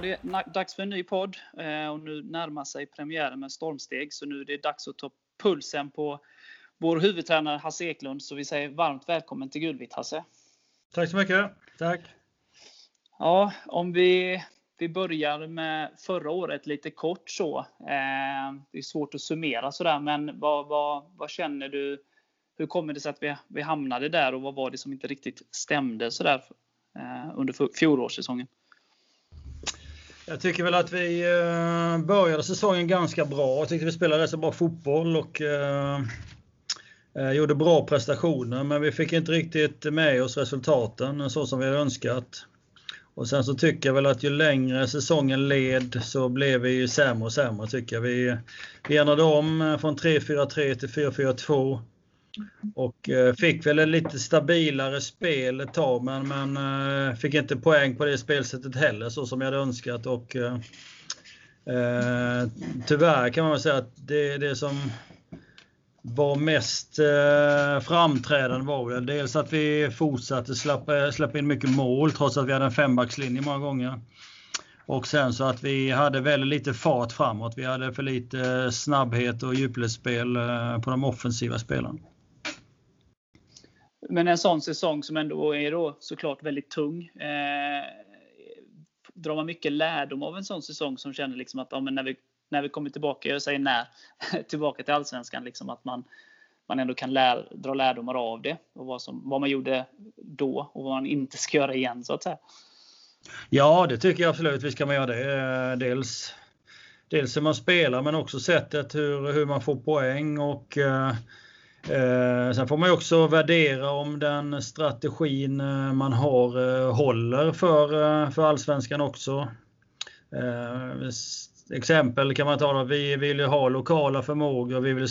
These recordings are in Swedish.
Var det dags för en ny podd eh, och nu närmar sig premiären med stormsteg. Så nu är det dags att ta pulsen på vår huvudtränare Hasse Eklund. Så vi säger varmt välkommen till Gulvitt Hasse. Tack så mycket. Tack. Ja, om vi, vi börjar med förra året lite kort så. Eh, det är svårt att summera sådär, men vad, vad, vad känner du? Hur kommer det sig att vi, vi hamnade där och vad var det som inte riktigt stämde sådär eh, under fjolårssäsongen? Jag tycker väl att vi eh, började säsongen ganska bra. Jag tyckte vi spelade så bra fotboll och eh, eh, gjorde bra prestationer. Men vi fick inte riktigt med oss resultaten så som vi hade önskat. Och sen så tycker jag väl att ju längre säsongen led så blev vi ju sämre och sämre tycker jag. Vi, vi ändrade om från 3-4-3 till 4-4-2. Och eh, fick väl ett lite stabilare spel ett tag men, men eh, fick inte poäng på det spelsättet heller så som jag hade önskat. Och, eh, eh, tyvärr kan man väl säga att det, det som var mest eh, framträdande var väl dels att vi fortsatte släppa, släppa in mycket mål trots att vi hade en fembackslinje många gånger. Och sen så att vi hade väldigt lite fart framåt. Vi hade för lite snabbhet och djupledsspel på de offensiva spelarna. Men en sån säsong som ändå är då såklart väldigt tung. Eh, drar man mycket lärdom av en sån säsong som känner liksom att ja, när, vi, när vi kommer tillbaka, jag säger när, tillbaka till Allsvenskan, liksom att man, man ändå kan lär, dra lärdomar av det och vad, som, vad man gjorde då och vad man inte ska göra igen så att säga. Ja, det tycker jag absolut vi ska man göra det. Eh, dels, dels hur man spelar men också sättet hur, hur man får poäng och eh, eh, sen får man ju också värdera om den strategin eh, man har eh, håller för, eh, för allsvenskan också. Exempel kan man ta då, vi vill ju ha lokala förmågor, vi vill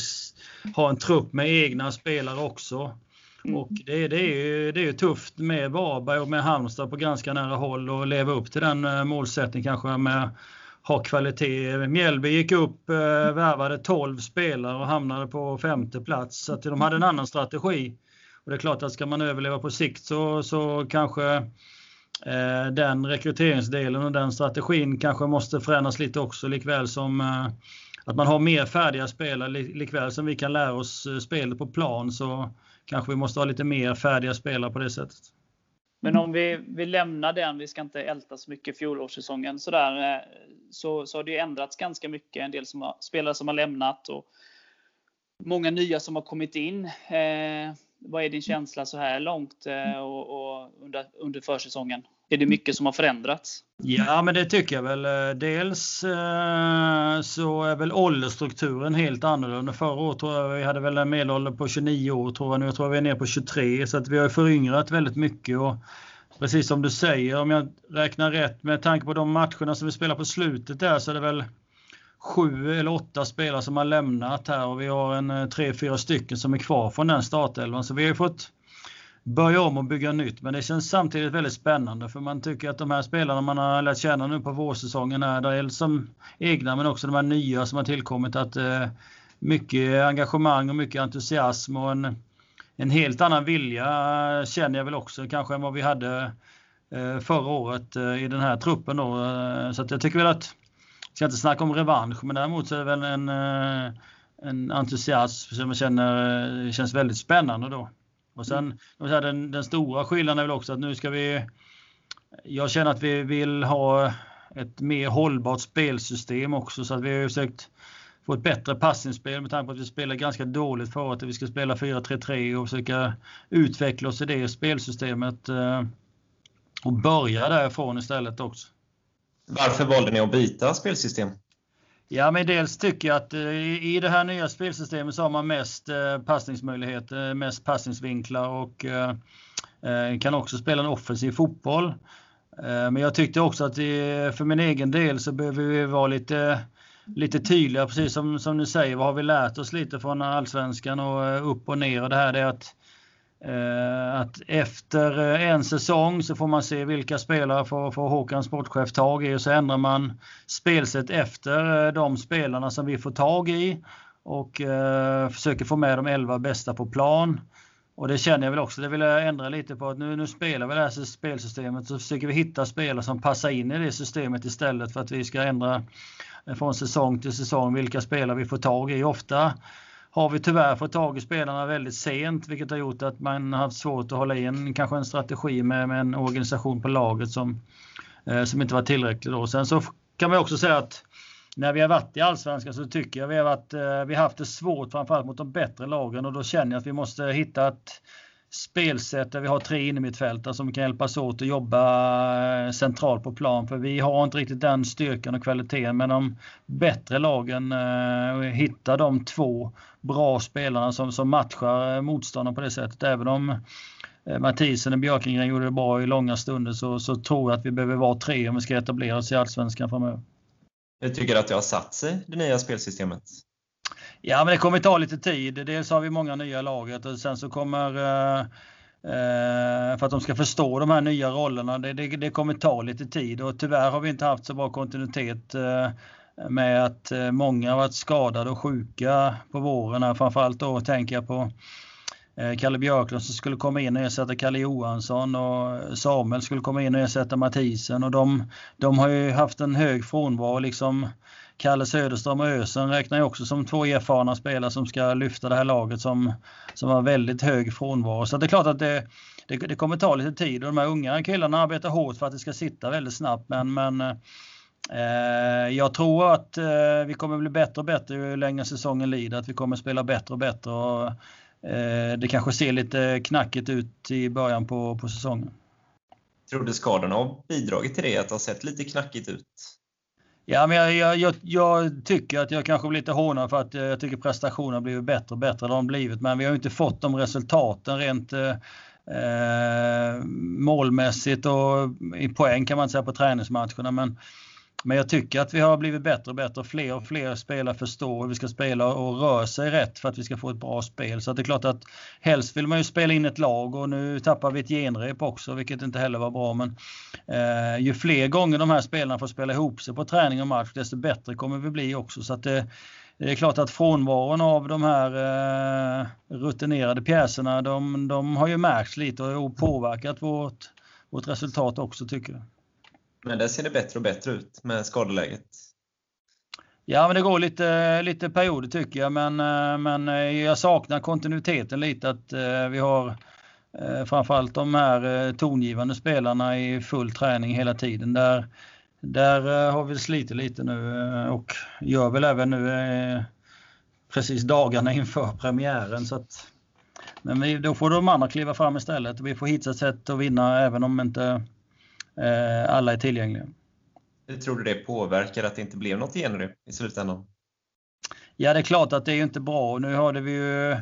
ha en trupp med egna spelare också. Mm. Och det, det, är ju, det är ju tufft med Varberg och med Halmstad på ganska nära håll och leva upp till den målsättningen kanske med ha kvalitet. Mjällby gick upp, eh, värvade 12 spelare och hamnade på femte plats. Så att de hade en annan strategi. Och det är klart att ska man överleva på sikt så, så kanske eh, den rekryteringsdelen och den strategin kanske måste förändras lite också likväl som eh, att man har mer färdiga spelare likväl som vi kan lära oss eh, spelet på plan så kanske vi måste ha lite mer färdiga spelare på det sättet. Men om vi, vi lämnar den, vi ska inte älta så mycket fjolårssäsongen sådär, eh, så, så har det ändrats ganska mycket. En del som har, spelare som har lämnat och många nya som har kommit in. Eh, vad är din känsla så här långt eh, och, och, under, under försäsongen? Är det mycket som har förändrats? Ja, men det tycker jag väl. Eh, dels eh, så är väl åldersstrukturen helt annorlunda. Förra året tror jag vi hade väl en medelålder på 29 år. Tror jag. Nu tror jag vi är nere på 23. Så att vi har föryngrat väldigt mycket. Och precis som du säger, om jag räknar rätt med tanke på de matcherna som vi spelar på slutet där så är det väl sju eller åtta spelare som har lämnat här och vi har en eh, tre, fyra stycken som är kvar från den startelvan. Så vi har fått börja om och bygga nytt. Men det känns samtidigt väldigt spännande för man tycker att de här spelarna man har lärt känna nu på vårsäsongen är dels som egna men också de här nya som har tillkommit. att eh, Mycket engagemang och mycket entusiasm och en, en helt annan vilja eh, känner jag väl också kanske än vad vi hade eh, förra året eh, i den här truppen. Då. Eh, så att jag tycker väl att, ska inte snacka om revansch, men däremot så är det väl en, eh, en entusiasm som jag känner känns väldigt spännande då. Och sen mm. den, den stora skillnaden är väl också att nu ska vi... Jag känner att vi vill ha ett mer hållbart spelsystem också så att vi har försökt få ett bättre passningsspel med tanke på att vi spelar ganska dåligt för att vi ska spela 4-3-3 och försöka utveckla oss i det spelsystemet eh, och börja därifrån istället också. Varför valde ni att byta spelsystem? Ja, men dels tycker jag att eh, i det här nya spelsystemet så har man mest eh, passningsmöjligheter, eh, mest passningsvinklar och kan också spela en offensiv fotboll. Men jag tyckte också att för min egen del så behöver vi vara lite, lite tydliga, precis som, som ni säger. Vad har vi lärt oss lite från allsvenskan och upp och ner? Och det här är att Eh, att efter eh, en säsong så får man se vilka spelare får, får Håkan sportchef tag i och så ändrar man spelsätt efter eh, de spelarna som vi får tag i och försöker få med de 11 bästa på plan. Och det känner jag väl också, det vill jag ändra lite på. att Nu, nu spelar vi det här spelsystemet så försöker vi hitta spelare som passar in i det systemet istället för att vi ska ändra från säsong till säsong vilka spelare vi får tag i. Ofta har vi tyvärr fått tag i spelarna väldigt sent vilket har gjort att man har haft svårt att hålla i en, kanske en strategi med, med en organisation på laget som, eh, som inte var tillräcklig. Då. Sen så kan man också säga att när vi har varit i Allsvenskan så tycker jag vi har, varit, eh, vi har haft det svårt framförallt mot de bättre lagen och då känner jag att vi måste hitta ett spelsätt där vi har tre innermittfältare som kan hjälpas åt att jobba eh, centralt på plan. För vi har inte riktigt den styrkan och kvaliteten. Men de bättre lagen eh, hittar de två bra spelarna som, som matchar eh, motståndarna på det sättet. Även om eh, Mathisen och Björkengren gjorde det bra i långa stunder så, så tror jag att vi behöver vara tre om vi ska etablera oss i Allsvenskan framöver. Hur tycker du att det har satt sig, det nya spelsystemet? Ja, men det kommer ta lite tid. Dels har vi många nya i laget och sen så kommer eh, eh, för att de ska förstå de här nya rollerna. Det, det, det, kommer ta lite tid och tyvärr har vi inte haft så bra kontinuitet eh, med att eh, många har varit skadade och sjuka på våren. Här. Framförallt då tänker jag på eh, Kalle Björklund som skulle komma in och ersätta Kalle Johansson och Samuel skulle komma in och ersätta Mathisen och de, de har ju haft en hög frånvaro liksom Kalle Söderström och Ösen räknar jag också som två erfarna spelare som ska lyfta det här laget som, som har väldigt hög frånvaro. Så det är klart att det, det, det, kommer ta lite tid och de här unga killarna arbetar hårt för att det ska sitta väldigt snabbt. Men, men eh, jag tror att eh, vi kommer bli bättre och bättre ju längre säsongen lider. Att vi kommer spela bättre och bättre. Och, eh, det kanske ser lite knackigt ut i början på, på säsongen. Tror du skadorna har bidragit till det? Att det har sett lite knackigt ut? Ja, men jag, jag, jag, jag, tycker att jag kanske blir lite hånad för att eh, jag tycker prestationen har blivit bättre och bättre. De blivit, men vi har inte fått de resultaten rent eh, eh, målmässigt och i poäng kan man säga på träningsmatcherna. Men men jag tycker att vi har blivit bättre och bättre. Fler och fler spelare förstår hur vi ska spela och rör sig rätt för att vi ska få ett bra spel. Så det är klart att helst vill man ju spela in ett lag och nu tappar vi ett genrep också, vilket inte heller var bra. Men eh, ju fler gånger de här spelarna får spela ihop sig på träning och match, desto bättre kommer vi bli också. Så att det, det är klart att frånvaron av de här eh, rutinerade pjäserna, de, de har ju märkts lite och påverkat vårt, vårt resultat också tycker jag. Men där ser det bättre och bättre ut med skadeläget. Ja, men det går lite, lite perioder tycker jag, men, eh, men eh, jag saknar kontinuiteten lite. Att eh, vi har framförallt de här tongivande spelarna i full träning hela tiden. Där, där har vi slitit lite nu och gör väl även nu precis dagarna inför premiären. Så att, men vi, då får de andra kliva fram istället och vi får hitta ett sätt att vinna även om inte alla är tillgängliga. Hur tror du det påverkar att det inte blev något genrep i slutändan? Ja, det är klart att det är inte bra. Nu hade vi ju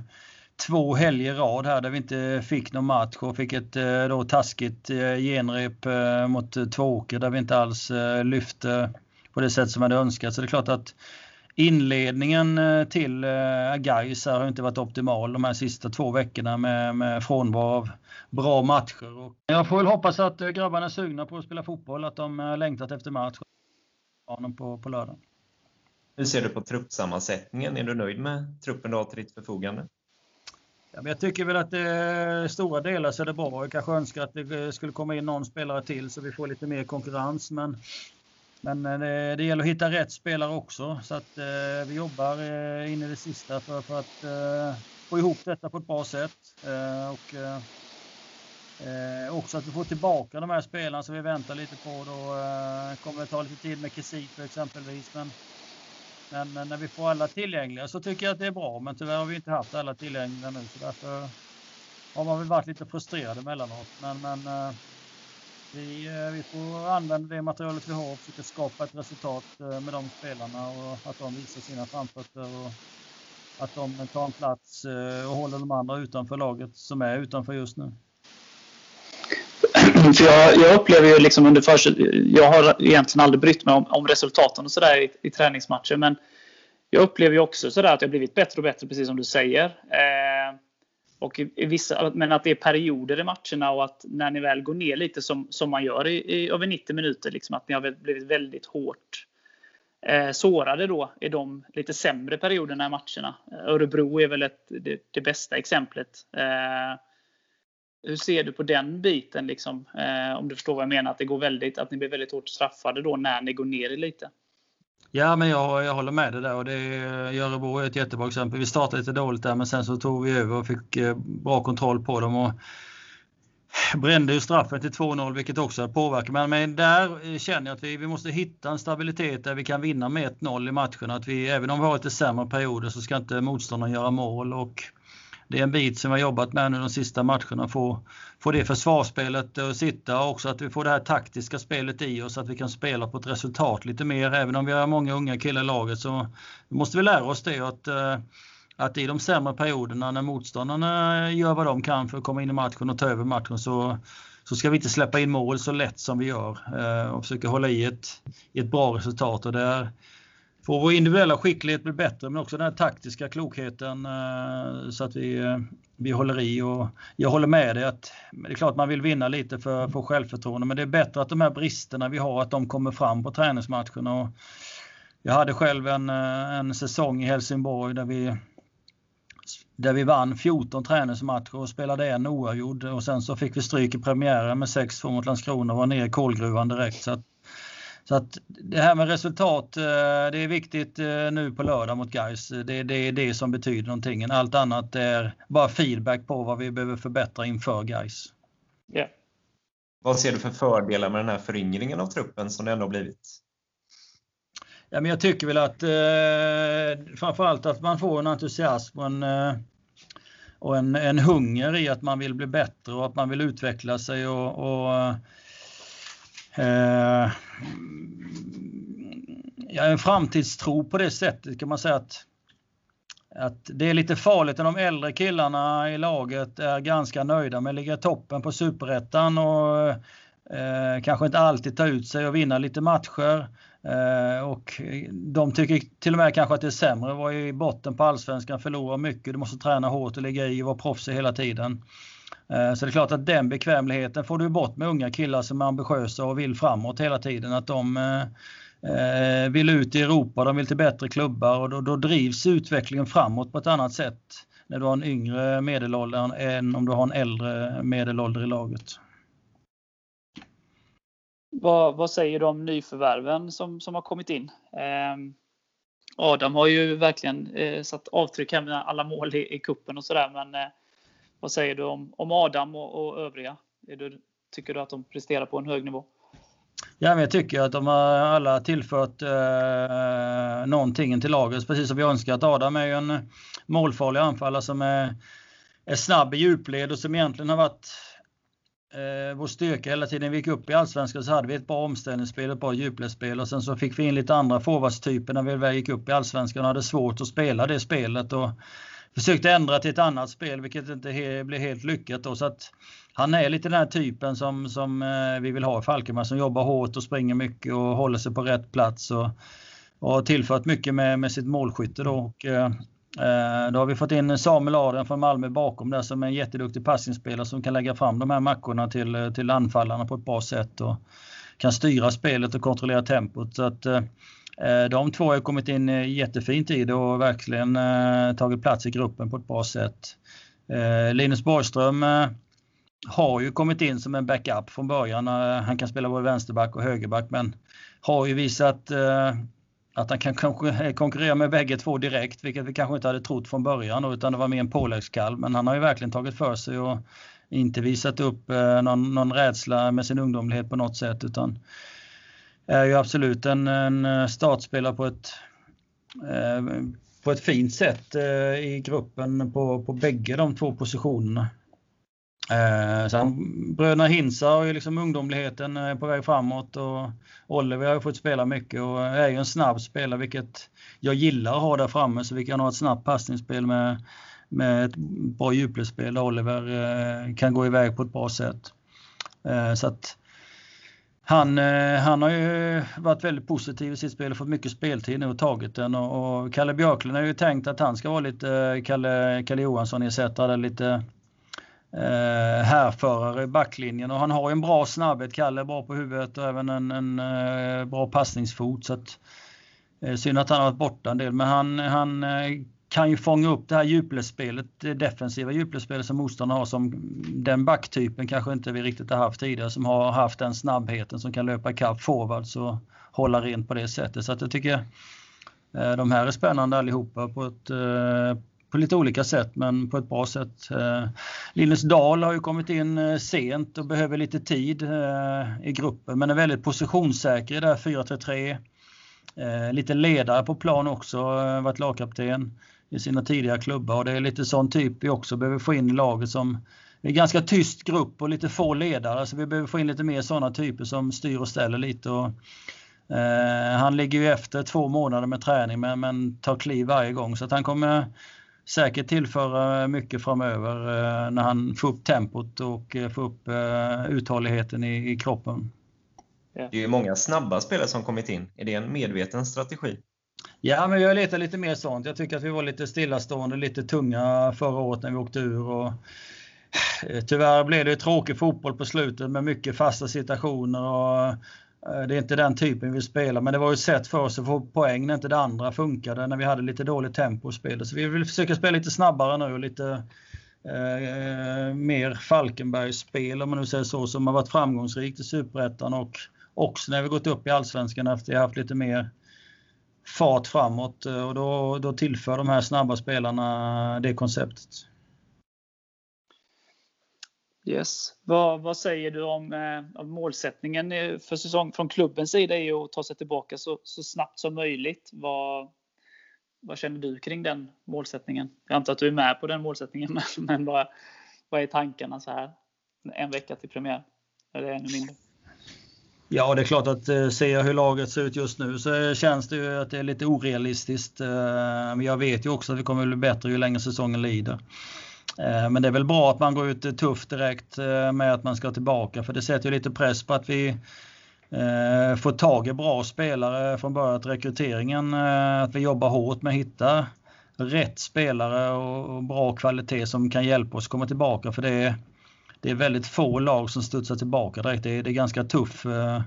två helger i rad här där vi inte fick någon match och fick ett eh, då taskigt eh, genrep mot Tvååker där vi inte alls lyfte på det sätt som hade önskat. Så det är klart att inledningen till Gais har inte varit optimal de här sista två veckorna med, med frånvaro av bra matcher. Och jag får väl hoppas att eh, grabbarna är sugna på att spela fotboll, att de har längtat efter match på, på lördag. Hur ser du på truppsammansättningen? Är du nöjd med truppen du har till ditt förfogande? Jag tycker väl att det stora delar så är det bra. Jag kanske önskar att det eh, skulle komma in någon spelare till så vi får lite mer konkurrens. Men, men eh, det, det gäller att hitta rätt spelare också. Så att eh, vi jobbar eh, in i det sista för, för att eh, få ihop detta på ett bra sätt. Eh, och eh, också att vi får tillbaka de här spelarna som vi väntar lite på. Då kommer det ta lite tid med Kisito exempelvis. Men, men, när vi får alla tillgängliga så tycker jag att det är bra. Men tyvärr har vi inte haft alla tillgängliga nu. Så därför har man väl varit lite frustrerad emellanåt. Men, men vi, eh, vi får använda det materialet vi har och försöka skapa ett resultat eh, med de spelarna och att de visar sina framfötter. Och, att de tar en plats eh, och håller de andra utanför laget som är utanför just nu. För jag, jag, upplever ju liksom under för, Jag har egentligen aldrig brytt mig om, om resultaten och sådär i, i träningsmatcher. Men jag upplever ju också sådär att jag blivit bättre och bättre, precis som du säger. Eh, och i, i, vissa, men att det är perioder i matcherna och att när ni väl går ner lite som, som man gör i, i över 90 minuter, liksom, att ni har blivit väldigt hårt eh, sårade då i de lite sämre perioderna i matcherna. Örebro är väl ett, det, det bästa exemplet. Eh, hur ser du på den biten? Liksom, eh, om du förstår vad jag menar, att, det går väldigt, att ni blir väldigt hårt straffade då när ni går ner lite. Ja, men jag, jag håller med dig där och det är, Örebro är ett jättebra exempel. Vi startade lite dåligt där men sen så tog vi över och fick eh, bra kontroll på dem. Och brände ju straffen till 2-0 vilket också påverkar. Men, men där eh, känner jag att vi, vi måste hitta en stabilitet där vi kan vinna med 1-0 i matchen. Att vi, även om vi har lite sämre perioder så ska inte motståndaren göra mål. Och det är en bit som vi har jobbat med nu de sista matcherna. Få, få det försvarsspelet att sitta och också att vi får det här taktiska spelet i oss. Att vi kan spela på ett resultat lite mer. Även om vi har många unga killar i laget så måste vi lära oss det. Att, eh, att i de sämre perioderna när motståndarna gör vad de kan för att komma in i matchen och ta över matchen så, så ska vi inte släppa in mål så lätt som vi gör eh, och försöka hålla i ett, i ett bra resultat. Och där får vår individuella skicklighet bli bättre men också den här taktiska klokheten eh, så att vi, eh, vi håller i. Och jag håller med dig att det är klart man vill vinna lite för att få självförtroende men det är bättre att de här bristerna vi har att de kommer fram på träningsmatcherna. Och jag hade själv en, eh, en säsong i Helsingborg där vi där vi vann 14 träningsmatcher och spelade en oavgjord och sen så fick vi stryk i premiären med 6-2 mot Landskrona och var nere i kolgruvan direkt. Så att, så att det här med resultat, eh, det är viktigt eh, nu på lördag mot Gais. Det, det är det som betyder någonting. Allt annat är bara feedback på vad vi behöver förbättra inför Gais. Yeah. Vad ser du för fördelar med den här föryngringen av truppen som det ändå har blivit? Ja, men jag tycker väl att eh, framförallt att man får en entusiasm och, en, eh, och en, en, hunger i att man vill bli bättre och att man vill utveckla sig och, och eh, ja, en framtidstro på det sättet kan man säga att att det är lite farligt när de äldre killarna i laget är ganska nöjda med att ligga i toppen på superettan och eh, kanske inte alltid ta ut sig och vinna lite matcher. Eh, och de tycker till och med kanske att det är sämre att vara i botten på allsvenskan, förlora mycket, du måste träna hårt och ligga i och vara proffsig hela tiden. Eh, så det är klart att den bekvämligheten får du bort med unga killar som är ambitiösa och vill framåt hela tiden. Att de eh, eh, vill ut i Europa, de vill till bättre klubbar och då, då drivs utvecklingen framåt på ett annat sätt när du har en yngre medelålder än om du har en äldre medelålder i laget. Vad, vad säger du om nyförvärven som, som har kommit in? Eh, Adam har ju verkligen eh, satt avtryck här med alla mål i, i kuppen och sådär. Men eh, vad säger du om, om Adam och, och övriga? Du, tycker du att de presterar på en hög nivå? Ja, men jag tycker att de har alla tillfört eh, någonting till laget, precis som vi önskat. Adam är ju en målfarlig anfallare som är, är snabb i djupled och som egentligen har varit eh, vår styrka hela tiden. Vi gick upp i Allsvenskan så hade vi ett bra omställningsspel, ett bra djupledsspel och sen så fick vi in lite andra forwardstyper när vi väl gick upp i Allsvenskan och hade svårt att spela det spelet och försökte ändra till ett annat spel vilket inte he blev helt lyckat. Då, så att han är lite den här typen som, som eh, vi vill ha i Falkenberg som jobbar hårt och springer mycket och håller sig på rätt plats. Och, och har tillfört mycket med, med sitt målskytte. Då. Och, eh, eh då har vi fått in Samuel Adrian från Malmö bakom där som är en jätteduktig passningsspelare som kan lägga fram de här mackorna till, eh, till anfallarna på ett bra sätt och kan styra spelet och kontrollera tempot. Så att, eh, Eh, de två har kommit in jättefint i det och verkligen eh, tagit plats i gruppen på ett bra sätt. Eh, Linus Borgström har ju kommit in som en backup från början. Han kan spela både vänsterback och högerback men har ju visat att han kan konkurrera med bägge två direkt, vilket vi kanske inte hade trott från början utan det var mer en påläggskall. Men han har ju verkligen tagit för sig och inte visat upp någon, någon rädsla med sin ungdomlighet på något sätt utan är ju absolut en, en eh, startspelare på ett, eh, på ett fint sätt eh, i gruppen på, på bägge de två positionerna. Eh, sen bröderna Hinsa har ju liksom ungdomligheten på väg framåt och Oliver har ju fått spela mycket och är ju en snabb spelare vilket jag gillar att ha där framme så vi kan ha ett snabbt passningsspel med, med ett bra djupledsspel där Oliver eh, kan gå iväg på ett bra sätt. Eh, så att han, eh, han har ju varit väldigt positiv i sitt spel och fått mycket speltid nu och tagit den och, och Kalle Björklund har ju tänkt att han ska vara lite eh, Kalle, Kalle Johansson-ersättare, lite eh, härförare i backlinjen och han har ju en bra snabbhet. Kalle är bra på huvudet och även en, en eh, bra passningsfot. Så att, eh, synd att han har varit borta en del men han, han eh, kan ju fånga upp det här djupledsspelet, det defensiva djupledsspelet som motståndarna har som den backtypen kanske inte vi riktigt har haft tidigare som har haft den snabbheten som kan löpa ikapp forwards och hålla rent på det sättet. Så att jag tycker eh, de här är spännande allihopa på ett eh, på lite olika sätt men på ett bra sätt. Eh, Linus Dahl har ju kommit in sent och behöver lite tid i gruppen men är väldigt positionssäker i det här 4-3-3. Lite ledare på plan också, varit lagkapten i sina tidiga klubbar och det är lite sån typ vi också behöver få in i laget som är ganska tyst grupp och lite få ledare så vi behöver få in lite mer sådana typer som styr och ställer lite. Och, eh, han ligger ju efter två månader med träning men, men tar kliv varje gång så att han kommer säkert tillföra mycket framöver eh, när han får upp tempot och eh, får upp eh, uthålligheten i, i kroppen. Det är ju många snabba spelare som kommit in. Är det en medveten strategi? Ja, men vi har letat lite mer sånt. Jag tycker att vi var lite stillastående, lite tunga förra året när vi åkte ur. Och eh, tyvärr blev det tråkig fotboll på slutet med mycket fasta situationer. Och eh, det är inte den typen vi spelar, men det var ju ett sätt för oss att få poäng när inte det andra funkade, när vi hade lite dåligt tempo i spelet. Så vi vill försöka spela lite snabbare nu och lite eh, mer Falkenbergsspel, om man nu säger så, som har varit framgångsrikt i Superettan och också när vi gått upp i Allsvenskan efter att vi haft lite mer fart framåt eh, och då, då tillför de här snabba spelarna det konceptet. Yes. Vad, vad säger du om, eh, om målsättningen eh, för säsong från klubbens sida är ju att ta sig tillbaka så, så snabbt som möjligt. Vad, vad känner du kring den målsättningen? Jag antar att du är med på den målsättningen, men, men vad, vad är tankarna så här en vecka till premiär? Eller ännu mindre? Ja, det är klart att eh, ser jag hur laget ser ut just nu så känns det ju att det är lite orealistiskt. Eh, men jag vet ju också att vi kommer att bli bättre ju längre säsongen lider. Eh, men det är väl bra att man går ut eh, tufft direkt eh, med att man ska tillbaka för det sätter ju lite press på att vi eh, får tag i bra spelare från början. till Rekryteringen, att vi jobbar hårt med att hitta rätt spelare och bra kvalitet som kan hjälpa oss komma tillbaka. För det är, det är väldigt få lag som studsar tillbaka direkt. Det är, det är ganska tuff, eh,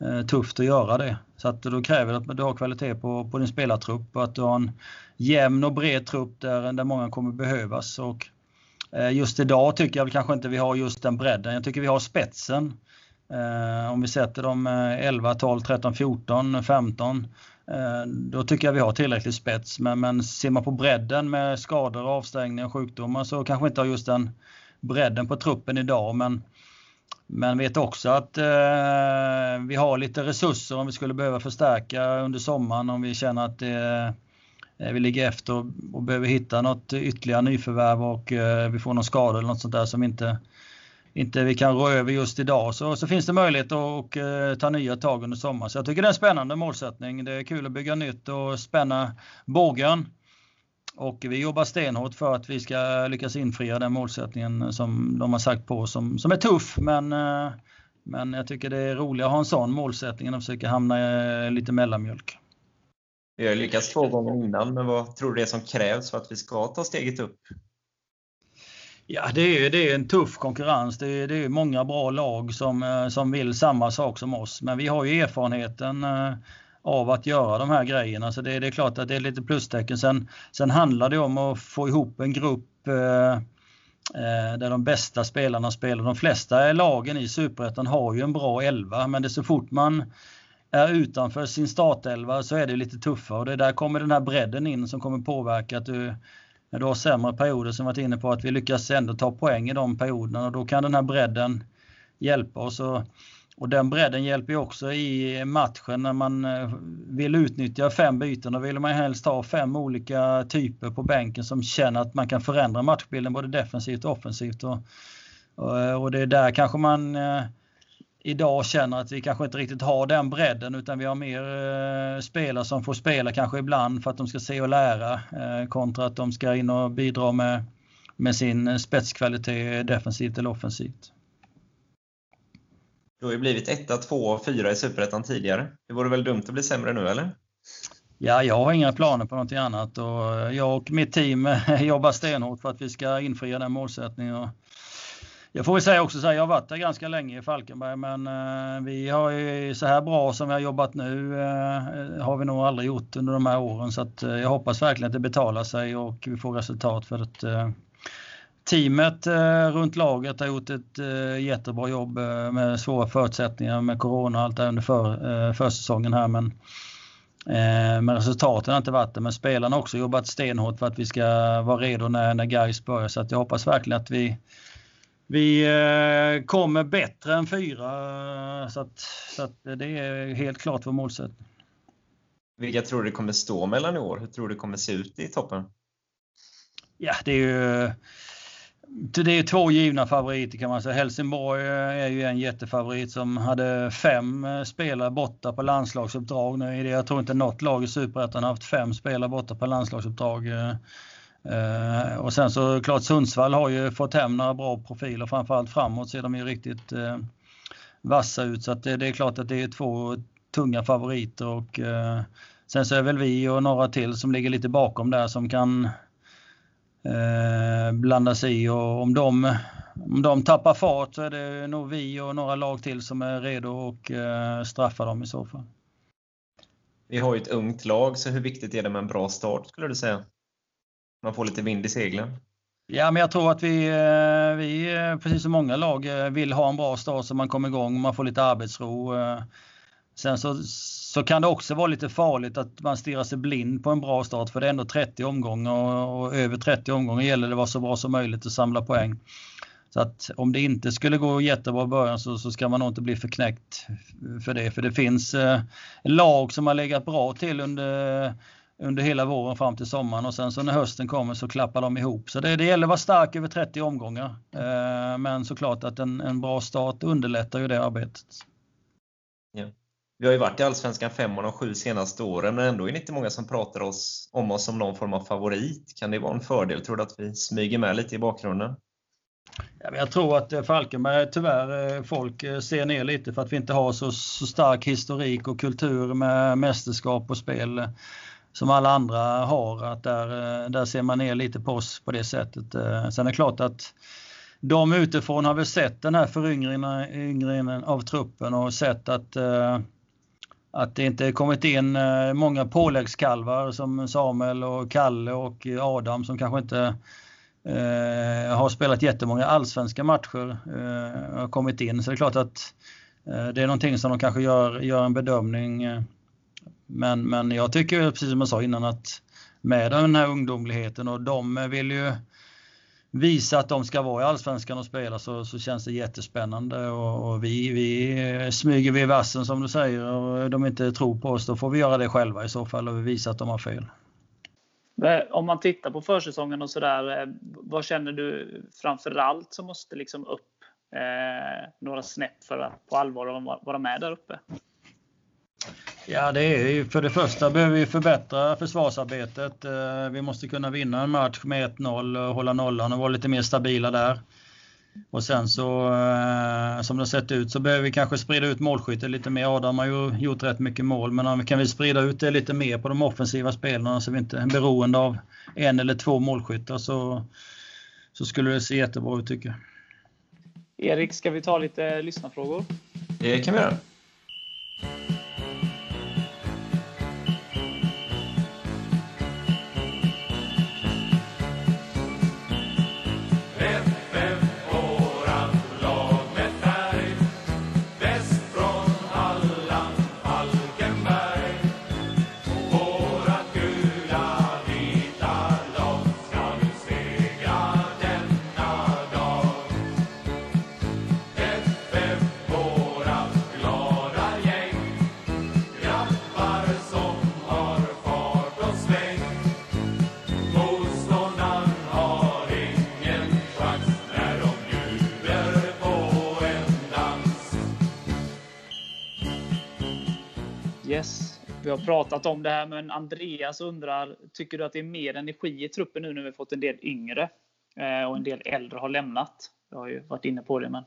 eh, tufft att göra det. Så att då kräver det att du har kvalitet på, på din spelartrupp och att du har en jämn och bred trupp där, där många kommer behövas. Och, eh, just idag tycker jag kanske inte vi har just den bredden. Jag tycker vi har spetsen. Eh, om vi sätter dem 11, 12, 13, 14, 15 då tycker jag vi har tillräcklig spets. Men, men ser man på bredden med skador, avstängningar och sjukdomar så kanske vi inte har just den bredden på truppen idag. Men, men vet också att eh, vi har lite resurser om vi skulle behöva förstärka under sommaren om vi känner att eh, vi ligger efter och, och, behöver hitta något ytterligare nyförvärv och eh, vi får någon skada eller något sånt där som inte, inte vi kan rå över just idag. Så, så finns det möjlighet att och, eh, ta nya tag under sommaren. Så jag tycker det är en spännande målsättning. Det är kul att bygga nytt och spänna bågen. Och vi jobbar stenhårt för att vi ska lyckas infria den målsättningen som de har sagt på som, som är tuff men, eh, men jag tycker det är roligare att ha en sån målsättning än att försöka hamna i lite mellanmjölk. Vi har lyckats två gånger innan, men vad tror du det är som krävs för att vi ska ta steget upp? Ja, det är, det är en tuff konkurrens. Det är, det är många bra lag som, eh, som vill samma sak som oss. Men vi har ju erfarenheten eh, av att göra de här grejerna. Så det, det är klart att det är lite plustecken. Sen, sen handlar det om att få ihop en grupp eh, eh där de bästa spelarna spelar. De flesta lagen i Superettan har ju en bra elva men det är så fort man är utanför sin startelva så är det lite tuffare och det där kommer den här bredden in som kommer påverka att du när du har sämre perioder som varit inne på att vi lyckas ändå ta poäng i de perioderna och då kan den här bredden hjälpa oss. Och och den bredden hjälper ju också i matchen när man eh, vill utnyttja fem byten. Då vill man helst ha fem olika typer på bänken som känner att man kan förändra matchbilden både defensivt och offensivt. Och, eh, och, det är där kanske man eh, idag känner att vi kanske inte riktigt har den bredden utan vi har mer eh, spelare som får spela kanske ibland för att de ska se och lära kontra att de ska in och bidra med, med sin spetskvalitet defensivt eller offensivt. Du har ju blivit etta, två och fyra i Superettan tidigare. Det vore väl dumt att bli sämre nu, eller? Ja, jag har inga planer på någonting annat och jag och mitt team eh, jobbar stenhårt för att vi ska infria den målsättningen. Jag får väl säga också så här, jag har varit där ganska länge i Falkenberg men eh, vi har ju så här bra som vi har jobbat nu eh, har vi nog aldrig gjort under de här åren så att jag hoppas verkligen att det betalar sig och vi får resultat för att teamet eh, runt laget har gjort ett eh, jättebra jobb med svåra förutsättningar med Corona och allt det under för, försäsongen här men men resultaten har inte varit det. Men spelarna har också jobbat stenhårt för att vi ska vara redo när, när Gais börjar. Så att jag hoppas verkligen att vi, vi eh, kommer bättre än fyra så att, så att det är helt klart vår målsättning. Vilka tror du kommer stå mellan i år? Hur tror du det kommer se ut i toppen? Ja, det är ju det är två givna favoriter kan man säga. Helsingborg eh, är ju en jättefavorit som hade fem eh, spelare borta på landslagsuppdrag. Nu jag tror inte något lag i Superettan har haft fem spelare borta på landslagsuppdrag. Eh, och sen så klart Sundsvall har ju fått hem några bra profiler, framförallt framåt ser de ju riktigt vassa ut. Så att det, det, är klart att det är två tunga favoriter och sen så är väl vi och några till som ligger lite bakom där som kan blanda sig i och om de, om de tappar fart så är det nog vi och några lag till som är redo att straffa dem i så fall. Vi har ju ett ungt lag, så hur viktigt är det med en bra start skulle du säga? man får lite vind i seglen? Ja, men jag tror att vi, eh, vi, eh, precis som många lag, eh, vill ha en bra start så man kommer igång och man får lite arbetsro. Sen så, så kan det också vara lite farligt att man stirrar sig blind på en bra start för det är ändå 30 omgångar och, och över 30 omgångar gäller det att vara så bra som möjligt och samla poäng. Så att om det inte skulle gå jättebra i början så, så ska man nog inte bli förknäckt för det. För det finns eh, lag som har legat bra till under under hela våren fram till sommaren och sen så när hösten kommer så klappar de ihop. Så det, det gäller att vara stark över 30 omgångar. Eh, men såklart att en, en bra start underlättar ju det arbetet. Ja. Vi har ju varit i Allsvenskan fem av de sju senaste åren men ändå är det inte många som pratar oss, om oss som någon form av favorit. Kan det vara en fördel, tror du, att vi smyger med lite i bakgrunden? Ja, jag tror att eh, Falkenberg eh, tyvärr eh, folk ser ner lite för att vi inte har så, så stark historik och kultur med mästerskap och spel som alla andra har. Att där, där ser man ner lite på oss på det sättet. Sen är det klart att de utifrån har väl sett den här föryngringen av truppen och sett att, eh, att det inte kommit in eh, många påläggskalvar som Samuel och Kalle och Adam som kanske inte eh, har spelat jättemånga allsvenska matcher eh, har kommit in. Så det är klart att det är någonting som de kanske gör, gör en bedömning men, men jag tycker precis som jag sa innan att med den här ungdomligheten och de vill ju visa att de ska vara i Allsvenskan och spela så, så känns det jättespännande och, och vi, vi smyger vi i vassen som du säger och de inte tror på oss då får vi göra det själva i så fall och visa att de har fel. Om man tittar på försäsongen och sådär, eh, vad känner du framförallt som måste liksom upp eh, några snäpp för att på allvar vara med där uppe? Ja, det är ju för det första behöver vi förbättra försvarsarbetet. Eh, vi måste kunna vinna en match med 1-0 och hålla nollan och vara lite mer stabila där. Och sen så eh, som det har sett ut så behöver vi kanske sprida ut målskyttet lite mer. Adam har ju gjort rätt mycket mål men om vi kan vi sprida ut det lite mer på de offensiva spelarna så vi inte är beroende av en eller två målskyttar så, så skulle det se jättebra ut tycker jag. Erik, ska vi ta lite lyssnarfrågor? Det kan vi göra. Vi har pratat om det här, men Andreas undrar, tycker du att det är mer energi i truppen nu när vi fått en del yngre eh, och en del äldre har lämnat? Jag har ju varit inne på det, men.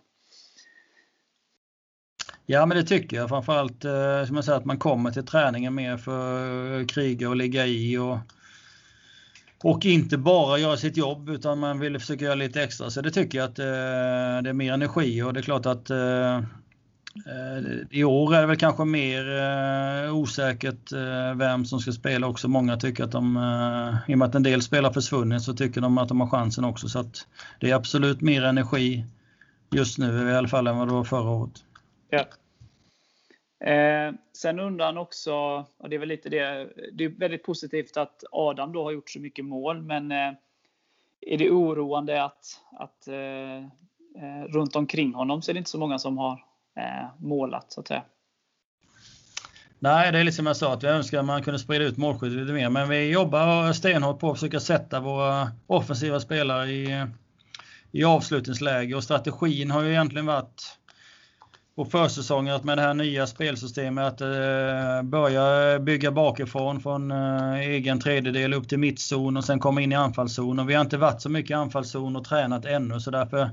Ja, men det tycker jag. Framförallt eh, som jag säger, att man kommer till träningen mer för att kriga och ligga i. Och, och inte bara göra sitt jobb utan man vill försöka göra lite extra. Så det tycker jag att eh, det är mer energi och det är klart att eh Eh, i år är det väl kanske mer eh, osäkert eh, vem som ska spela också. Många tycker att de, i och med att en del spelar försvunnit, så tycker de att de har chansen också. Så att det är absolut mer energi just nu i alla fall än vad det var förra året. Ja. Eh, sen undrar han också, och det är väl lite det, det är väldigt positivt att Adam då har gjort så mycket mål, men eh, är det oroande att, att eh, runt omkring honom så är det inte så många som har Eh, målat så att säga? Nej, det är lite som jag sa, att vi önskar att man kunde sprida ut målskyttet lite mer. Men vi jobbar stenhårt på att försöka sätta våra offensiva spelare i, i avslutningsläge. Och strategin har ju egentligen varit på försäsongen att med det här nya spelsystemet att eh, börja bygga bakifrån från eh, egen tredjedel upp till mittzon och sen komma in i anfallszon. Och vi har inte varit så mycket i anfallszon och tränat ännu så därför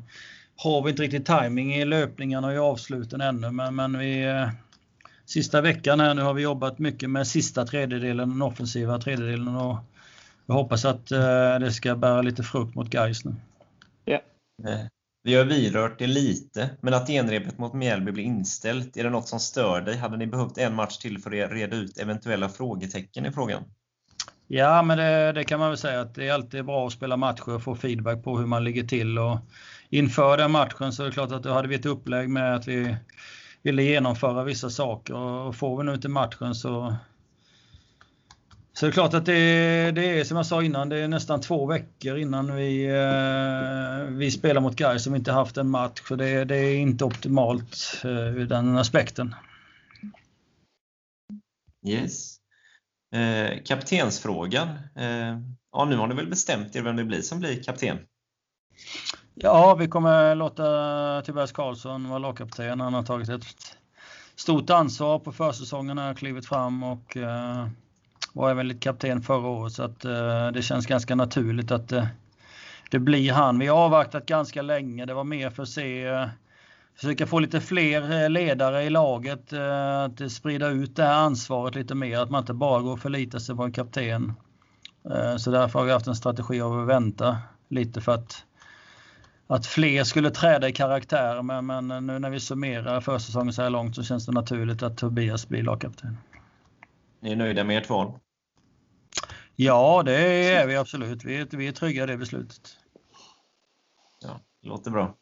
har vi inte riktigt timing i löpningarna och i avsluten ännu. Men, men vi, eh, sista veckan här nu har vi jobbat mycket med sista tredjedelen, den offensiva tredjedelen. Och jag hoppas att eh, det ska bära lite frukt mot Gais nu. Ja. Vi har vidrört det lite, men att genrepet mot Mjällby blir inställt, är det något som stör dig? Hade ni behövt en match till för att reda ut eventuella frågetecken i frågan? Ja, men det, det, kan man väl säga att det är alltid bra att spela matcher och få feedback på hur man ligger till. Och inför den matchen så är det klart att då hade vi ett upplägg med att vi ville genomföra vissa saker och får vi nu inte matchen så så det är klart att det, det, är som jag sa innan, det är nästan två veckor innan vi, eh, vi spelar mot Gais som inte haft en match. Så det, det är inte optimalt eh, ur den aspekten. Yes. Eh, kaptensfrågan. Eh, ja, nu har ni väl bestämt er vem det blir som blir kapten? Ja, vi kommer låta Tobias Karlsson vara lagkapten. Han har tagit ett stort ansvar på försäsongen, har klivit fram och eh, var även lite kapten förra året så att eh, det känns ganska naturligt att eh, det blir han. Vi har avvaktat ganska länge. Det var mer för att se eh, försöka få lite fler eh, ledare i laget, eh, att sprida ut det här ansvaret lite mer, att man inte bara går och förlitar sig på en kapten. Så därför har vi haft en strategi av att vänta lite för att att fler skulle träda i karaktär men, men nu när vi summerar försäsongen så här långt så känns det naturligt att Tobias blir lagkapten. Ni är nöjda med ert val? Ja, det är vi absolut. Vi är, vi är trygga i det beslutet. Ja, det låter bra.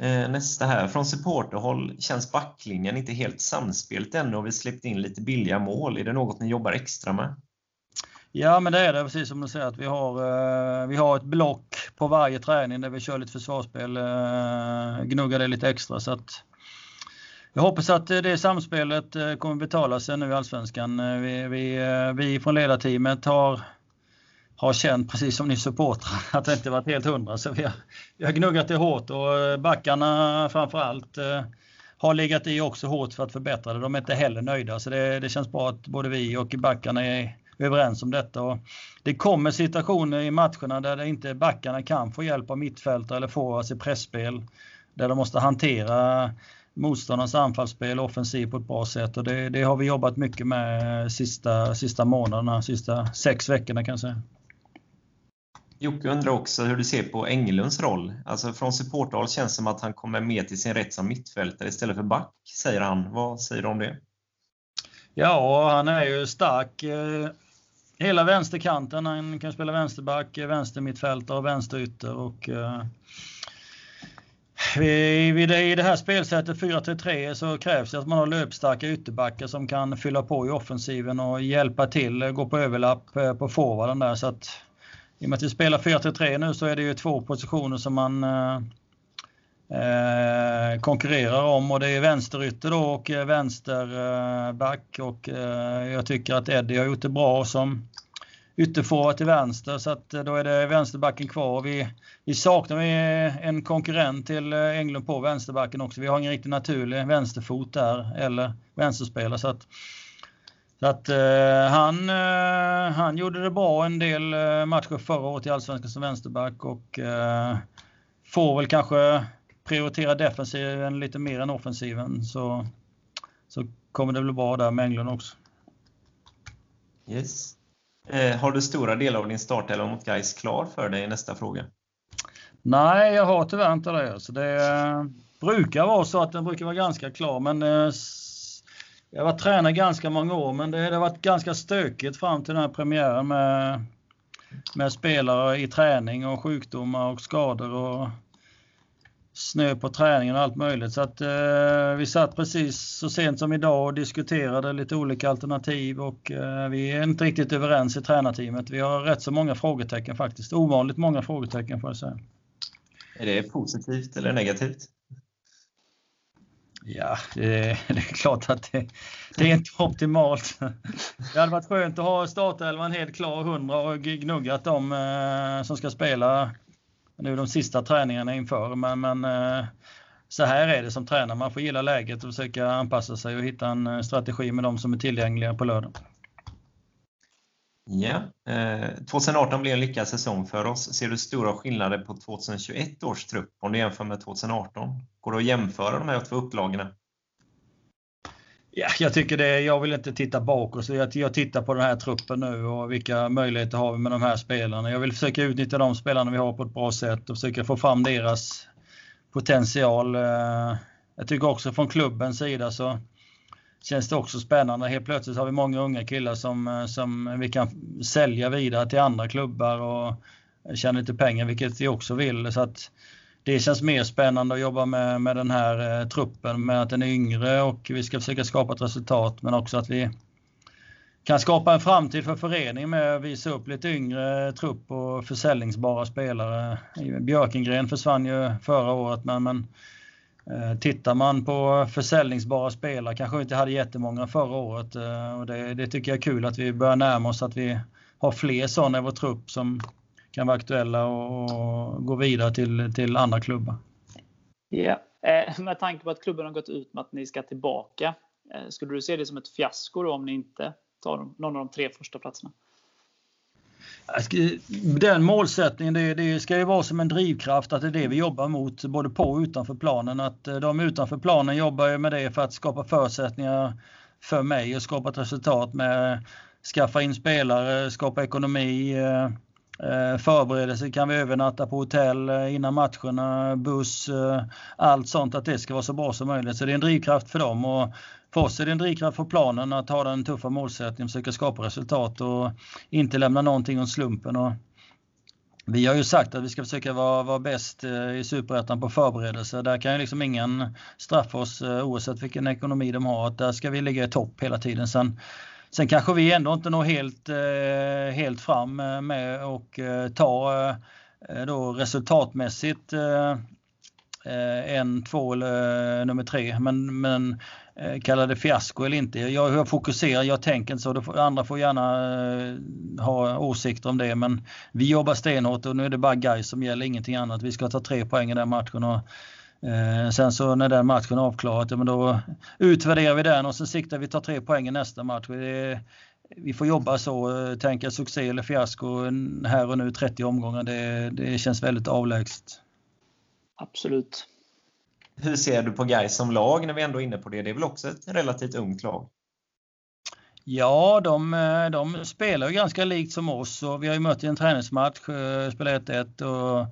Eh, nästa här. Från supporterhåll känns backlinjen inte helt samspelt ännu och vi släppt in lite billiga mål. Är det något ni jobbar extra med? Ja, men det är det precis som du säger att vi har, eh, vi har ett block på varje träning där vi kör lite försvarsspel, eh, gnuggar det lite extra. Så att jag hoppas att eh, det samspelet eh, kommer betala sig nu i Allsvenskan. Eh, vi, vi, eh, vi från ledarteamet har, har känt, precis som ni supportrar, att det inte varit helt hundra. Så vi har, vi har gnuggat det hårt och backarna framförallt har legat i också hårt för att förbättra det. De är inte heller nöjda. Så det, det känns bra att både vi och backarna är överens om detta. Och det kommer situationer i matcherna där det inte backarna kan få hjälp av mittfältare eller få alltså pressspel. Där de måste hantera motståndarnas anfallsspel offensivt på ett bra sätt och det, det, har vi jobbat mycket med sista, sista månaderna, sista sex veckorna kan jag säga. Jocke undrar också hur du ser på Englunds roll. Alltså från supporthåll känns det som att han kommer mer till sin rätt som mittfältare istället för back, säger han. Vad säger du om det? Ja, han är ju stark. Hela vänsterkanten. Han kan spela vänsterback, vänstermittfältare och vänsterytter. Och, eh, vid I det här spelsättet 4-3 så krävs det att man har löpstarka ytterbackar som kan fylla på i offensiven och hjälpa till, eh, gå på överlapp eh, på forwarden där. Så att, I och med att vi spelar 4-3 nu så är det ju två positioner som man eh, eh, konkurrerar om och det är vänsterytter då och eh, vänsterback eh, och eh, jag tycker att Eddie har gjort det bra som ytterforward till vänster så att eh, då är det vänsterbacken kvar. Vi, vi saknar en konkurrent till Englund på vänsterbacken också. Vi har ingen riktigt naturlig vänsterfot där eller vänsterspelare. Så att, så att eh, han, eh, han gjorde det bra en del matcher förra året i Allsvenskan som vänsterback och får väl kanske prioritera defensiven lite mer än offensiven. Så, så kommer det bli bra där med Englund också. Yes. Eh, har du stora delar av din startelva mot Gais klar för dig? Nästa fråga. Nej, jag har tyvärr inte det. Så det eh, brukar vara så att den brukar vara ganska klar, men eh, jag har varit tränare ganska många år, men det har varit ganska stökigt fram till den här premiären med, med spelare i träning och sjukdomar och skador och snö på träningen och allt möjligt. Så att eh, vi satt precis så sent som idag och diskuterade lite olika alternativ och eh, vi är inte riktigt överens i tränarteamet. Vi har rätt så många frågetecken faktiskt. Ovanligt många frågetecken får jag säga. Är det positivt eller negativt? Ja, det, det är klart att det, det, är inte optimalt. Det hade varit skönt att ha startelvan helt klar 100 och gnuggat dem eh, som ska spela nu de sista träningarna inför. Men, men eh, så här är det som tränare. Man får gilla läget och försöka anpassa sig och hitta en eh, strategi med de som är tillgängliga på lördag. Ja, eh, 2018 blev en lyckad säsong för oss. Ser du stora skillnader på 2021 års trupp om du jämför med 2018? Går det att jämföra de här två upplagorna? Ja, jag tycker det. Jag vill inte titta bakåt. Så jag, jag tittar på den här truppen nu och vilka möjligheter har vi med de här spelarna. Jag vill försöka utnyttja de spelarna vi har på ett bra sätt och försöka få fram deras potential. Eh, jag tycker också från klubbens sida så känns det också spännande. Helt plötsligt har vi många unga killar som, eh, som vi kan sälja vidare till andra klubbar och tjäna lite pengar, vilket vi också vill. Så att det känns mer spännande att jobba med, med den här eh, truppen, med att den är yngre och vi ska försöka skapa ett resultat, men också att vi kan skapa en framtid för föreningen med att visa upp lite yngre trupp och försäljningsbara spelare. Björkengren försvann ju förra året, men, men Eh, tittar man på försäljningsbara spelare, kanske vi inte hade jättemånga förra året. Eh, och det, det, tycker jag är kul att vi börjar närma oss att vi har fler sådana i vår trupp som kan vara aktuella och gå vidare till, till andra klubbar. Ja, eh, med tanke på att klubben har gått ut med att ni ska tillbaka. Skulle du se det som ett fiasko om ni inte tar någon av de tre första platserna? Den målsättningen, det, det, ska ju vara som en drivkraft att det är det vi jobbar mot både på och utanför planen. Att eh, de utanför planen jobbar med det för att skapa förutsättningar för mig och skapa ett resultat med skaffa in spelare, skapa ekonomi, Eh, förberedelser kan vi övernatta på hotell eh, innan matcherna, buss, eh, allt sånt att det ska vara så bra som möjligt. Så det är en drivkraft för dem. Och för oss är det en drivkraft för planen att ha den tuffa målsättningen, försöka skapa resultat och inte lämna någonting åt slumpen. Och vi har ju sagt att vi ska försöka vara, vara bäst i Superettan på förberedelser. Där kan ju liksom ingen straffa oss oavsett vilken ekonomi de har. Där ska vi ligga i topp hela tiden. Sen, sen kanske vi ändå inte når helt, eh, helt fram eh, med och eh, ta då resultatmässigt en, två eller nummer tre. Men, men kalla det fiasko eller inte. Jag, jag fokuserar, jag tänker inte så. andra får gärna ha åsikter om det men vi jobbar stenhårt och nu är det bara guys som gäller, ingenting annat. Vi ska ta tre poäng i den matchen. Och, eh, sen så när den matchen är avklarad, ja, men då utvärderar vi den och sen siktar vi ta tre poäng i nästa match. Det, vi får jobba så, eh, tänka succé eller fiasko här och nu 30 omgångar. Det, det känns väldigt avlägset. Absolut. Hur ser du på Gais som lag när vi ändå är inne på det? Det är väl också ett relativt ungt lag? Ja, de, eh, de spelar ju ganska likt som oss och vi har ju mött i en träningsmatch, spelat 1-1 och eh,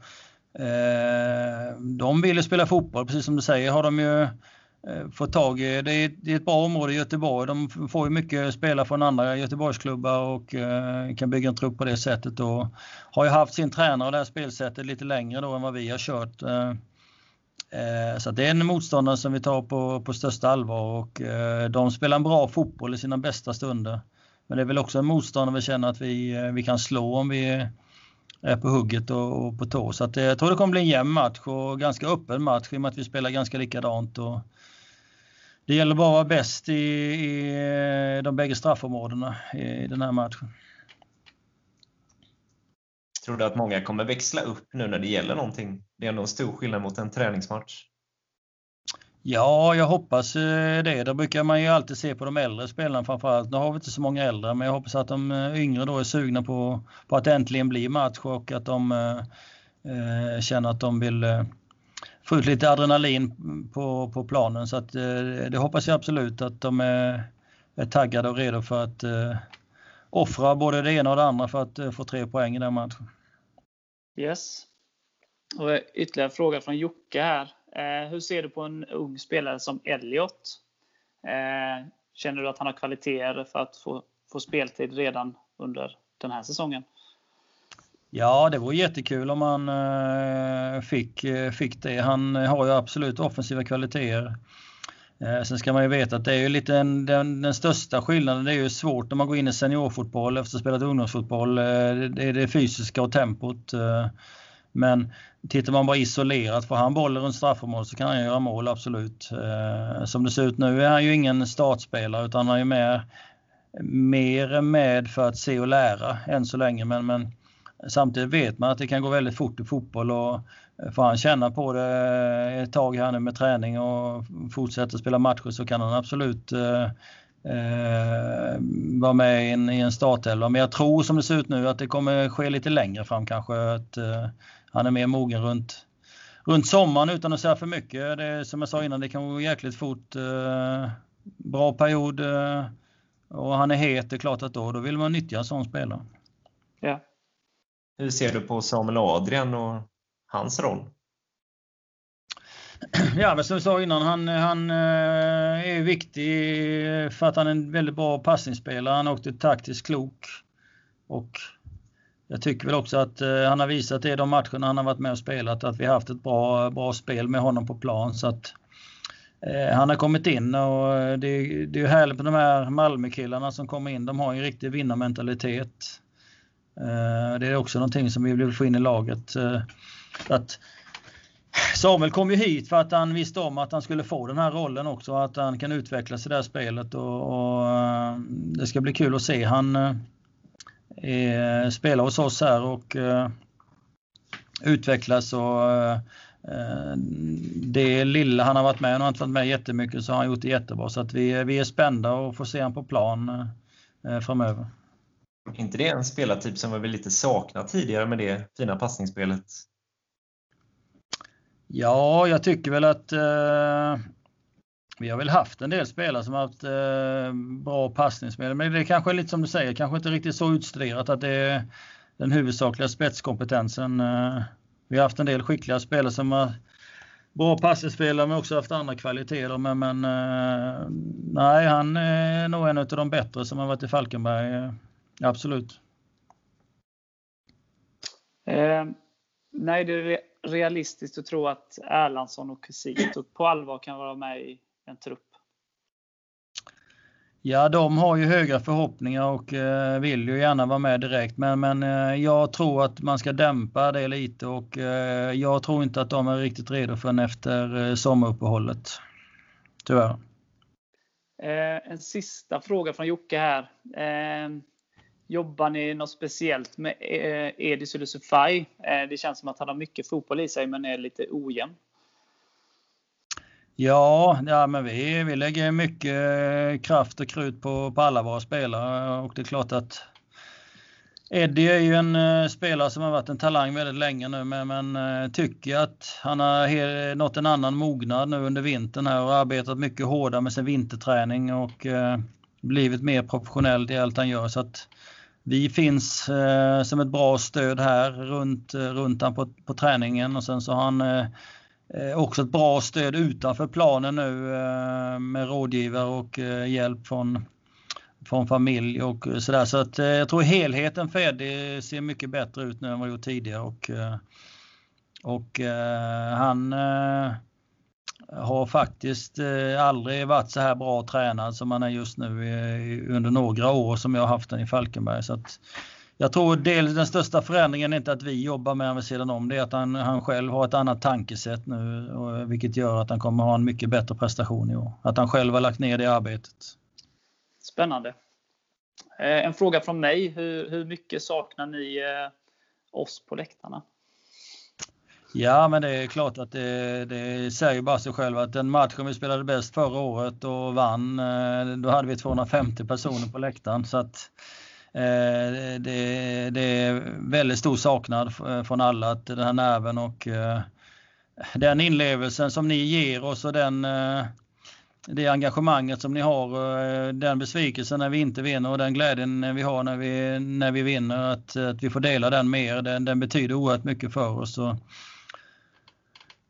Eh, de vill ju spela fotboll, precis som du säger har de ju eh, fått tag i. Det är, det är ett bra område i Göteborg. De får ju mycket spelare från andra Göteborgsklubbar och eh, kan bygga en trupp på det sättet och har ju haft sin tränare och det här spelsättet lite längre då än vad vi har kört. Så det är en motståndare som vi tar på, på största allvar och de spelar en bra fotboll i sina bästa stunder. Men det är väl också en motståndare vi känner att vi, vi kan slå om vi är på hugget och, och på tå. Så att, eh, jag tror det kommer bli en jämn match och ganska öppen match i och med att vi spelar ganska likadant. Och det gäller bara att vara bäst i, i eh, de bägge straffområdena i den här matchen. Tror du att många kommer växla upp nu när det gäller någonting? Det är ändå en stor skillnad mot en träningsmatch. Ja, jag hoppas eh, det. Då brukar man ju alltid se på de äldre spelarna framförallt. Nu har vi inte så många äldre, men jag hoppas att de eh, yngre då är sugna på, på att äntligen bli match och att de eh, eh, känner att de vill eh, få ut lite adrenalin på, på planen. Så att, eh, det hoppas jag absolut att de är, är taggade och redo för att offra både det ena och det andra för att få tre poäng i den matchen. Yes. Och ytterligare en fråga från Jocke här. Eh, hur ser du på en ung spelare som Elliot? Eh, känner du att han har kvaliteter för att få, få speltid redan under den här säsongen? Ja, det vore jättekul om han eh, fick, fick det. Han har ju absolut offensiva kvaliteter. Sen ska man ju veta att det är ju lite den, den, den, största skillnaden. Det är ju svårt när man går in i seniorfotboll efter att ha spelat ungdomsfotboll. Det är det fysiska och tempot. Men tittar man bara isolerat, får han bollen runt straffområdet så kan han göra mål, absolut. Eh, som det ser ut nu är han ju ingen startspelare utan han är mer, mer med för att se och lära än så länge. Men, men Samtidigt vet man att det kan gå väldigt fort i fotboll och eh, får han känna på det ett tag här nu med träning och fortsätter spela matcher så kan han absolut eh, eh, vara med i en, i en startelva. Men jag tror som det ser ut nu att det kommer ske lite längre fram kanske. Att eh, han är mer mogen runt, runt sommaren utan att säga för mycket. Det, som jag sa innan, det kan gå jäkligt fort. Eh, bra period eh, och han är het, det är klart att då, då vill man nyttja en sån spelare. Ja. Hur ser du på Samuel Adrian och hans roll? Ja, men som jag sa innan, han, han eh, är viktig för att han är en väldigt bra passningsspelare. Han är också taktiskt klok. Och jag tycker väl också att eh, han har visat det i de matcherna han har varit med och spelat, att vi har haft ett bra, bra spel med honom på plan. Så att, eh, han har kommit in och eh, det, det är härligt med de här Malmökillarna som kommer in. De har en riktig vinnarmentalitet. Eh, det är också någonting som vi vill få in i laget. Eh, att Samuel kom ju hit för att han visste om att han skulle få den här rollen också, att han kan utvecklas i det här spelet och, och eh, det ska bli kul att se han eh, eh, spela hos oss här och eh, utvecklas och eh, det lilla han har varit med, han har inte varit med jättemycket, så har han gjort det jättebra. Så att vi, vi är spända och får se honom på plan framöver inte det en spelartyp som vi lite saknat tidigare med det fina passningsspelet? Ja, jag tycker väl att eh, vi har väl haft en del spelare som har haft eh, bra passningsspel. Men det är kanske lite som du säger, kanske inte riktigt så utstuderat att det är den huvudsakliga spetskompetensen. Eh, vi har haft en del skickliga spelare som har bra passningsspelare men också haft andra kvaliteter. Men, men eh, nej, han är nog en av de bättre som har varit i Falkenberg eh, Absolut. Eh, nej, det är realistiskt att tro att Erlandsson och Kusito på allvar kan vara med i en trupp. Ja, de har ju höga förhoppningar och eh, vill ju gärna vara med direkt. Men, men eh, jag tror att man ska dämpa det lite och eh, jag tror inte att de är riktigt redo förrän efter eh, sommaruppehållet. Tyvärr. En sista fråga från Jocke här. Jobbar ni något speciellt med eh, Edis Ulusufaj? Eh, det känns som att han har mycket fotboll i sig men är lite ojämn. Ja, ja men vi, vi lägger mycket eh, kraft och krut på, på alla våra spelare och det är klart att Eddie är ju en uh, spelare som har varit en talang väldigt länge nu men, men uh, tycker att han har nått en annan mognad nu under vintern här och arbetat mycket hårdare med sin vinterträning och uh, blivit mer professionell i allt han gör. Så att vi finns eh, som ett bra stöd här runt, eh, runt han på, på träningen och sen så har han eh, Eh, också ett bra stöd utanför planen nu eh, med rådgivare och eh, hjälp från, från familj och sådär. Så att eh, jag tror helheten för Eddie ser mycket bättre ut nu än vad det gjort tidigare och, eh, och han har faktiskt eh, aldrig varit så här bra tränad som han är just nu under några år som jag har haft den i Falkenberg. Så att jag tror del, den största förändringen är inte att vi jobbar med honom vid sidan om, det är att han, han själv har ett annat tankesätt nu vilket gör att han kommer ha en mycket bättre prestation i år. Att han själv har lagt ner det arbetet. Spännande. Eh, en fråga från mig. Hur, hur mycket saknar ni eh, oss på läktarna? Ja, men det är klart att det, det säger bara sig själv att den matchen vi spelade bäst förra året och vann, eh, då hade vi 250 personer på läktaren. Så att, Eh, det, det, är väldigt stor saknad eh, från alla, att den här nerven och eh, den inlevelsen som ni ger oss och den det engagemanget som ni har, den besvikelsen när vi inte vinner och den glädjen vi har när vi, när vi vinner, att, att vi får dela den mer, den, den betyder oerhört mycket för oss. Och,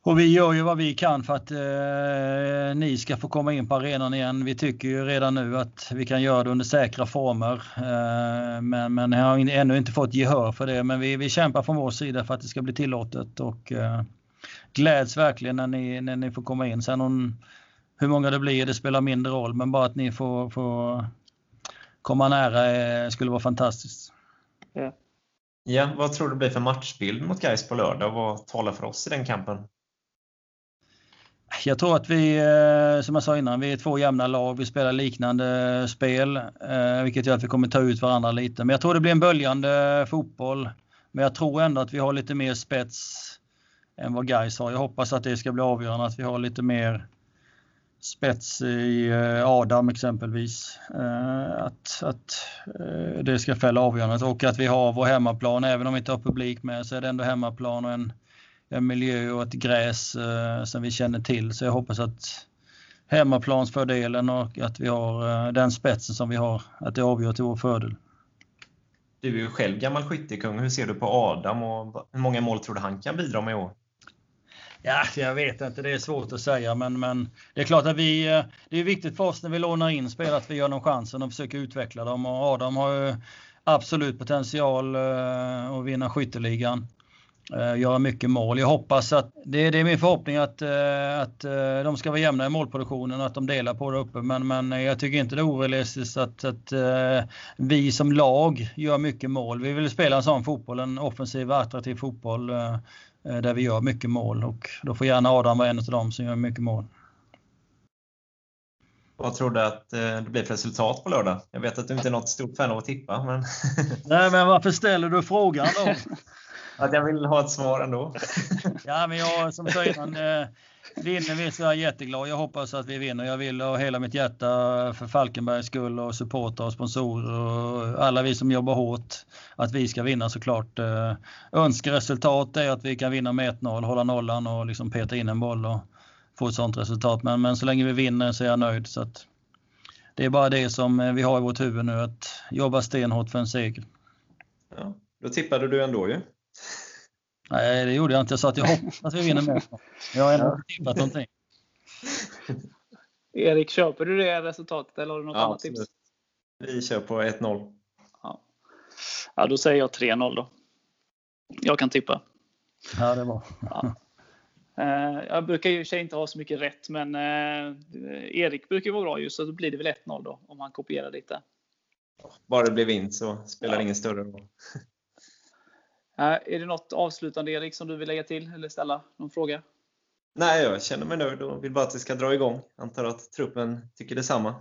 och vi gör ju vad vi kan för att eh, ni ska få komma in på arenan igen. Vi tycker ju redan nu att vi kan göra det under säkra former. Eh, men, men jag har ännu inte fått gehör för det. Men vi, vi kämpar från vår sida för att det ska bli tillåtet och eh, gläds verkligen när ni, när ni får komma in. Sen om, hur många det blir, det spelar mindre roll. Men bara att ni får, får komma nära eh, skulle vara fantastiskt. Ja. ja, vad tror du blir för matchbild mot Gais på lördag? Vad talar för oss i den kampen? Jag tror att vi, eh, som jag sa innan, vi är två jämna lag. Vi spelar liknande eh, spel, eh, vilket gör att vi kommer ta ut varandra lite. Men jag tror det blir en böljande fotboll. Men jag tror ändå att vi har lite mer spets än vad Gais har. Jag hoppas att det ska bli avgörande, att vi har lite mer spets i Adam exempelvis. Att, att det ska fälla avgörandet och att vi har vår hemmaplan. Även om vi inte har publik med så är det ändå hemmaplan och en en miljö och ett gräs eh, som vi känner till. Så jag hoppas att hemmaplansfördelen och att vi har eh, den spetsen som vi har, att det avgör till vår fördel. Du är ju själv gammal skyttekung. Hur ser du på Adam och hur många mål tror du han kan bidra med i år? Ja, jag vet inte, det är svårt att säga, men, men det är klart att vi, eh, det är viktigt för oss när vi lånar in spel att vi gör dem chansen och försöker utveckla dem. Och Adam har ju absolut potential att vinna skytteligan. Eh, göra mycket mål. Jag hoppas att, det, det är min förhoppning att, eh, att eh, de ska vara jämna i målproduktionen och att de delar på det uppe. Men, men jag tycker inte det är orealistiskt att, att vi som lag gör mycket mål. Vi vill spela en sån fotboll, en offensiv attraktiv fotboll där vi gör mycket mål och då får gärna Adam vara en av dem som gör mycket mål. Vad tror du att det blir för resultat på lördag? Jag vet att du inte är något stort fan av att tippa. Men... Nej, men varför ställer du frågan då? Att jag vill ha ett svar ändå. ja, men jag som sa innan, eh, vinner vi så är jag jätteglad. Jag hoppas att vi vinner. Jag vill ha hela mitt hjärta för Falkenbergs skull och supportrar och sponsorer och alla vi som jobbar hårt att vi ska vinna såklart. Eh, önskeresultat är att vi kan vinna med 1-0, hålla nollan och liksom peta in en boll och få ett sånt resultat. Men, men så länge vi vinner så är jag nöjd. Så att det är bara det som eh, vi har i vårt huvud nu, att jobba stenhårt för en seger. Ja, då tippade du ändå ju. Nej, det gjorde jag inte. Jag sa att jag hoppas att vi vinner med. Jag har ändå inte tippat någonting. Erik, köper du det resultatet eller har du något ja, annat tips? Vi kör på 1-0. Ja. ja, då säger jag 3-0 då. Jag kan tippa. Ja, det var. Ja. Eh, jag brukar ju sig inte ha så mycket rätt, men eh, Erik brukar vara bra just så då blir det väl 1-0 då om han kopierar lite. Bara det blir vinst så spelar det ingen större roll. Är det något avslutande Erik som du vill lägga till eller ställa någon fråga? Nej, jag känner mig nöjd och vill bara att det ska dra igång. Antar att truppen tycker detsamma.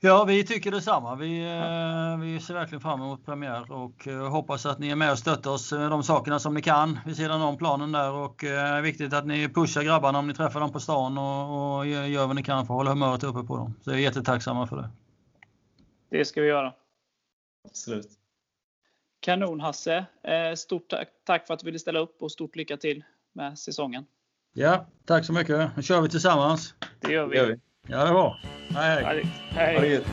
Ja, vi tycker detsamma. Vi, ja. Eh, vi ser verkligen fram emot premiär och eh, hoppas att ni är med och stöttar oss med de sakerna som ni kan vid sidan om planen där och det eh, är viktigt att ni pushar grabbarna om ni träffar dem på stan och, och gör vad ni kan för att hålla humöret uppe på dem. Så jag är jättetacksamma för det. Det ska vi göra. Absolut. Kanon Hasse! Eh, stort tack för att du ville ställa upp och stort lycka till med säsongen. Ja, tack så mycket. Nu kör vi tillsammans. Det gör vi. Det gör vi. Ja, det var. Hej, hej. hej.